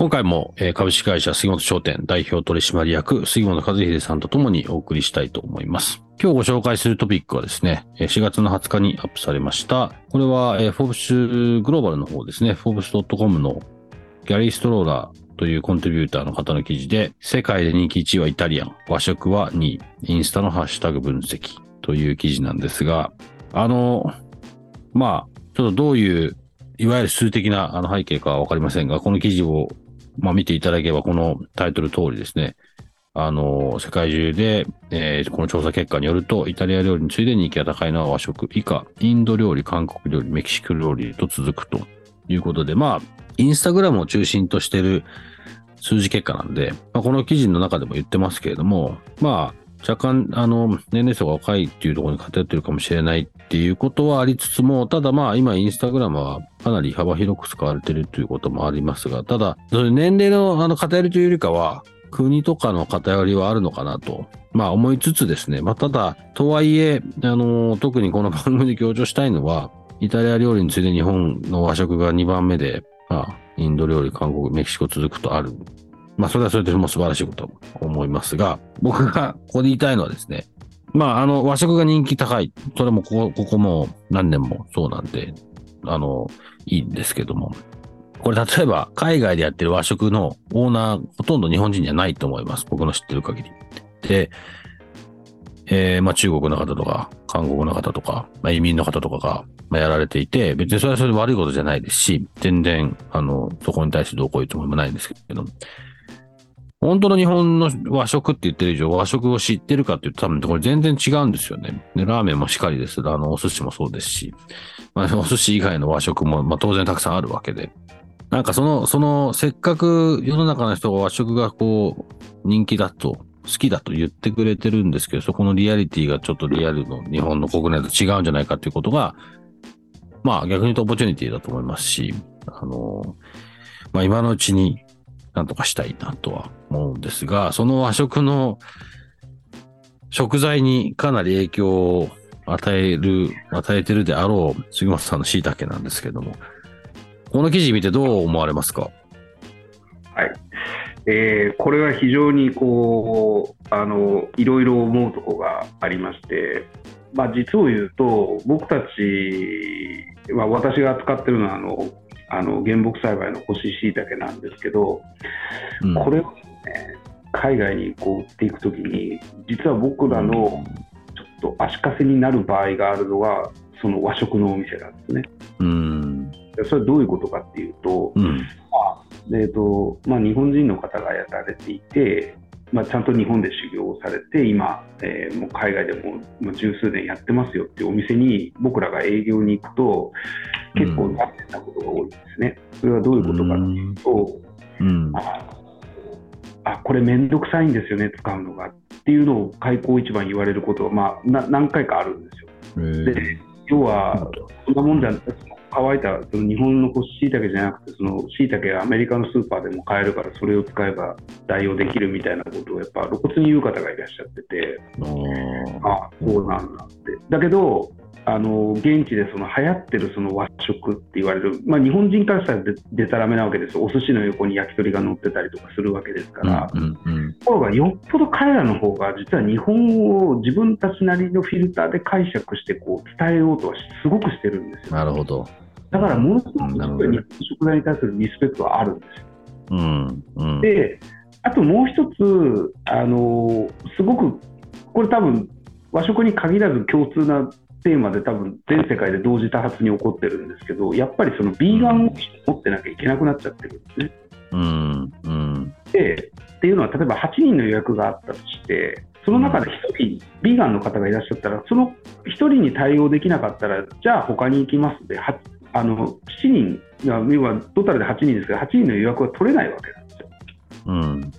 今回もえー株式会社杉本商店代表取締役杉本和秀さんとともにお送りしたいと思います。今日ご紹介するトピックはですね、4月の20日にアップされました。これは、えー、フォーブスグローバルの方ですね、フォーブス .com のギャリー・ストローラーというコントリビューターの方の記事で、世界で人気1位はイタリアン、和食は2位、インスタのハッシュタグ分析という記事なんですが、あの、まあ、ちょっとどういう、いわゆる数的なあの背景かはわかりませんが、この記事を、まあ、見ていただければ、このタイトル通りですね、あの、世界中で、えーこの調査結果によると、イタリア料理に次いで人気が高いのは和食、以下、インド料理、韓国料理、メキシコ料理と続くと。いうことで、まあ、インスタグラムを中心としている数字結果なんで、まあ、この記事の中でも言ってますけれども、まあ、若干、あの、年齢層が若いっていうところに偏ってるかもしれないっていうことはありつつも、ただまあ、今、インスタグラムはかなり幅広く使われてるということもありますが、ただ、年齢のあの偏りというよりかは、国とかの偏りはあるのかなと、まあ思いつつですね、まあただ、とはいえ、あの、特にこの番組で強調したいのは、イタリア料理に次いで日本の和食が2番目で、まあ、インド料理、韓国、メキシコ続くとある。まあ、それはそれでも素晴らしいことと思いますが、僕がここで言いたいのはですね、まあ、あの、和食が人気高い。それもここ、ここも何年もそうなんで、あの、いいんですけども。これ例えば海外でやってる和食のオーナーほとんど日本人じゃないと思います。僕の知ってる限り。で、えーまあ中国の方とか韓国の方とか、まあ、移民の方とかが、まあ、やられていて、別にそれはそれで悪いことじゃないですし、全然、あの、そこに対してどうこういうつもりもないんですけど、本当の日本の和食って言ってる以上、和食を知ってるかって言うと多分これ全然違うんですよね。でラーメンもしっかりです。あの、お寿司もそうですし、まあ、お寿司以外の和食も、まあ、当然たくさんあるわけで。なんかその、その、せっかく世の中の人が和食がこう、人気だと、好きだと言ってくれてるんですけど、そこのリアリティがちょっとリアルの日本の国内と違うんじゃないかっていうことが、まあ逆に言うとオポチュニティだと思いますし、あの、まあ今のうちになんとかしたいなとは思うんですが、その和食の食材にかなり影響を与える、与えてるであろう杉本さんの椎茸なんですけども、この記事見てどう思われますか？はい。えーこれは非常にこうあのいろいろ思うところがありまして、まあ、実を言うと僕たちは私が扱ってるのはあのあの原木栽培の干し椎茸なんですけど、うんこれを、ね、海外にこう売っていくときに実は僕らのちょっと足かせになる場合があるのがその和食のお店なんですね。うん。でそれはどういうことかっていうと、うん。えーとまあ、日本人の方がやられていて、まあ、ちゃんと日本で修行をされて今、えーもう海外でももう十数年やってますよっていうお店に僕らが営業に行くと結構残念なことが多いんですね。それはどういうことかっていうと、うん。ああこれ面倒くさいんですよね使うのがっていうのを開口一番言われることは、まあ、な何回かあるんですよ。えーで要はそんなもんじゃ乾いたその日本の干し椎茸じゃなくてその椎茸はアメリカのスーパーでも買えるからそれを使えば代用できるみたいなことをやっぱ露骨に言う方がいらっしゃってて。ああそうなんだって。だけどあの現地でその流行ってるその和食って言われる、まあ、日本人からしたらででたらめなわけですお寿司の横に焼き鳥が乗ってたりとかするわけですから、うんうんところがよっぽど彼らの方が実は日本を自分たちなりのフィルターで解釈してこう伝えようとはすごくしてるんですよ。なるほど。だからものすごく日本の食材に対するリスペクトはあるんですよ。うん。うん。で、あともう一つ、あのすごくこれ多分和食に限らず共通なテーマで多分全世界で同時多発に起こってるんですけどやっぱりそのビーガンを持ってなきゃいけなくなっちゃってるんですね。うん。うん。でっていうのは例えば8人の予約があったとしてその中で1人ビーガンの方がいらっしゃったらその1人に対応できなかったらじゃあ他に行きますではあの7人要はトータルで8人ですけど8人の予約は取れないわけなんですよ。うん。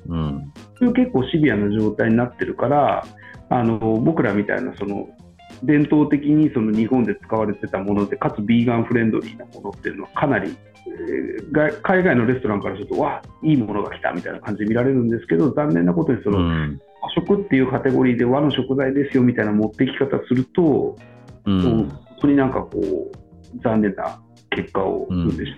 うん。結構シビアな状態になってるからあの僕らみたいなその伝統的にその日本で使われてたものでかつビーガンフレンドリーなものっていうのはかなり、えーが海外のレストランからするとわあいいものが来たみたいな感じで見られるんですけど残念なことにその、うん。和食っていうカテゴリーで和の食材ですよみたいな持ってき方すると、うん。本当になんかこう残念な結果を生んでし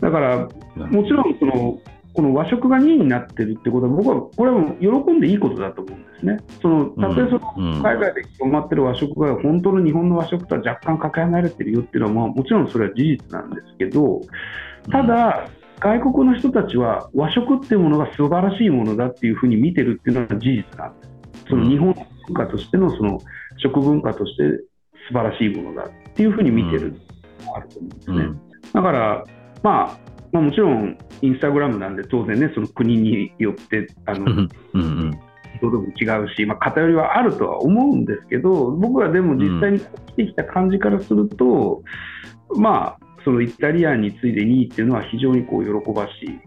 まう、だからもちろんそのこの和食が2位になってるってことは僕はこれは喜んでいいことだと思うんですね。そのたとえそのうん海外で広まってる和食が本当の日本の和食とは若干かけ離れてるよっていうのは、まあ、もちろんそれは事実なんですけどただ外国の人たちは和食っていうものが素晴らしいものだっていうふうに見てるっていうのは事実なんです。その日本の文化としてのその食文化として素晴らしいものだっていうふうに見てるのがあると思うんですね。うんだから、まあ、まあ、もちろんインスタグラムなんで当然ねその国によってあのうんうんどれも違うし、まあ、偏りはあるとは思うんですけど僕はでも実際に来てきた感じからすると、まあそのイタリアンに次いで2位っていうのは非常にこう喜ばしい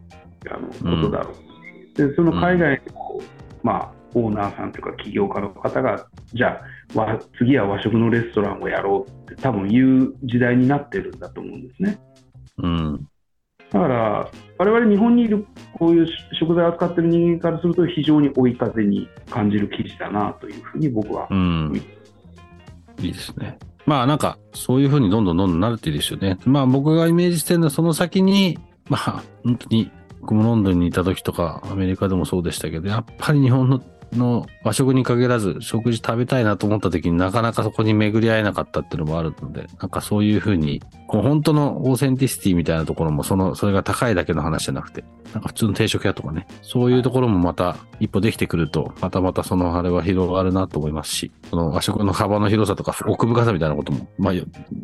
あのことだろう。し、でその海外の、まあ、オーナーさんとか起業家の方がじゃあわ次は和食のレストランをやろうって多分言う時代になってるんだと思うんですね。うんだから、我々日本にいるこういう食材を扱っている人間からすると、非常に追い風に感じる記事だなというふうに僕は、うんいいですね。まあなんかそういうふうにどんどんどんどんなるっていいですよね。まあ僕がイメージしてるのはその先に、まあ本当に僕もロンドンにいた時とかアメリカでもそうでしたけど、やっぱり日本のの和食に限らず食事食べたいなと思った時になかなかそこに巡り合えなかったっていうのもあるので、なんかそういうふうに、こう本当のオーセンティシティみたいなところもその、それが高いだけの話じゃなくて、なんか普通の定食屋とかね、そういうところもまた一歩できてくると、またまたそのあれは広がるなと思いますし、その和食の幅の広さとか奥深さみたいなことも、まあ、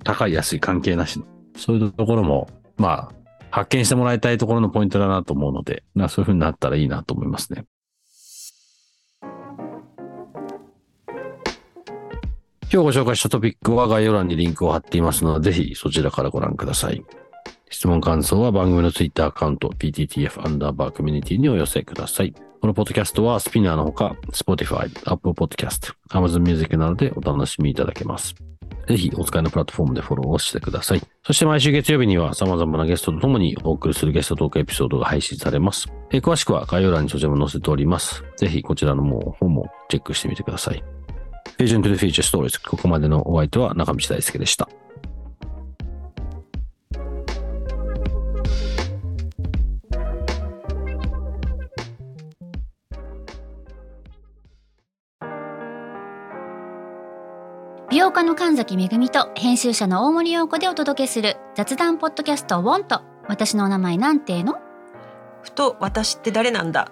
高い安い関係なしの、そういうところも、まあ、発見してもらいたいところのポイントだなと思うので、そういうふうになったらいいなと思いますね。今日ご紹介したトピックは概要欄にリンクを貼っていますので、ぜひそちらからご覧ください。質問感想は番組のツイッターアカウント PTTF アンダーバーコミュニティにお寄せください。このポッドキャストはスピナーのほか Spotify、Apple Podcast、Amazon Music などでお楽しみいただけます。ぜひお使いのプラットフォームでフォローをしてください。そして毎週月曜日には様々なゲストと共にお送りするゲストトークエピソードが配信されます。詳しくは概要欄にそちらも載せております。ぜひこちらの方もチェックしてみてください。Vision to the Future Stories ここまでのお相手は中道大輔でした。美容家の神崎めぐみと編集者の大森洋子でお届けする雑談ポッドキャスト「ウォンと私のお名前なんての?ふと私って誰なんだ？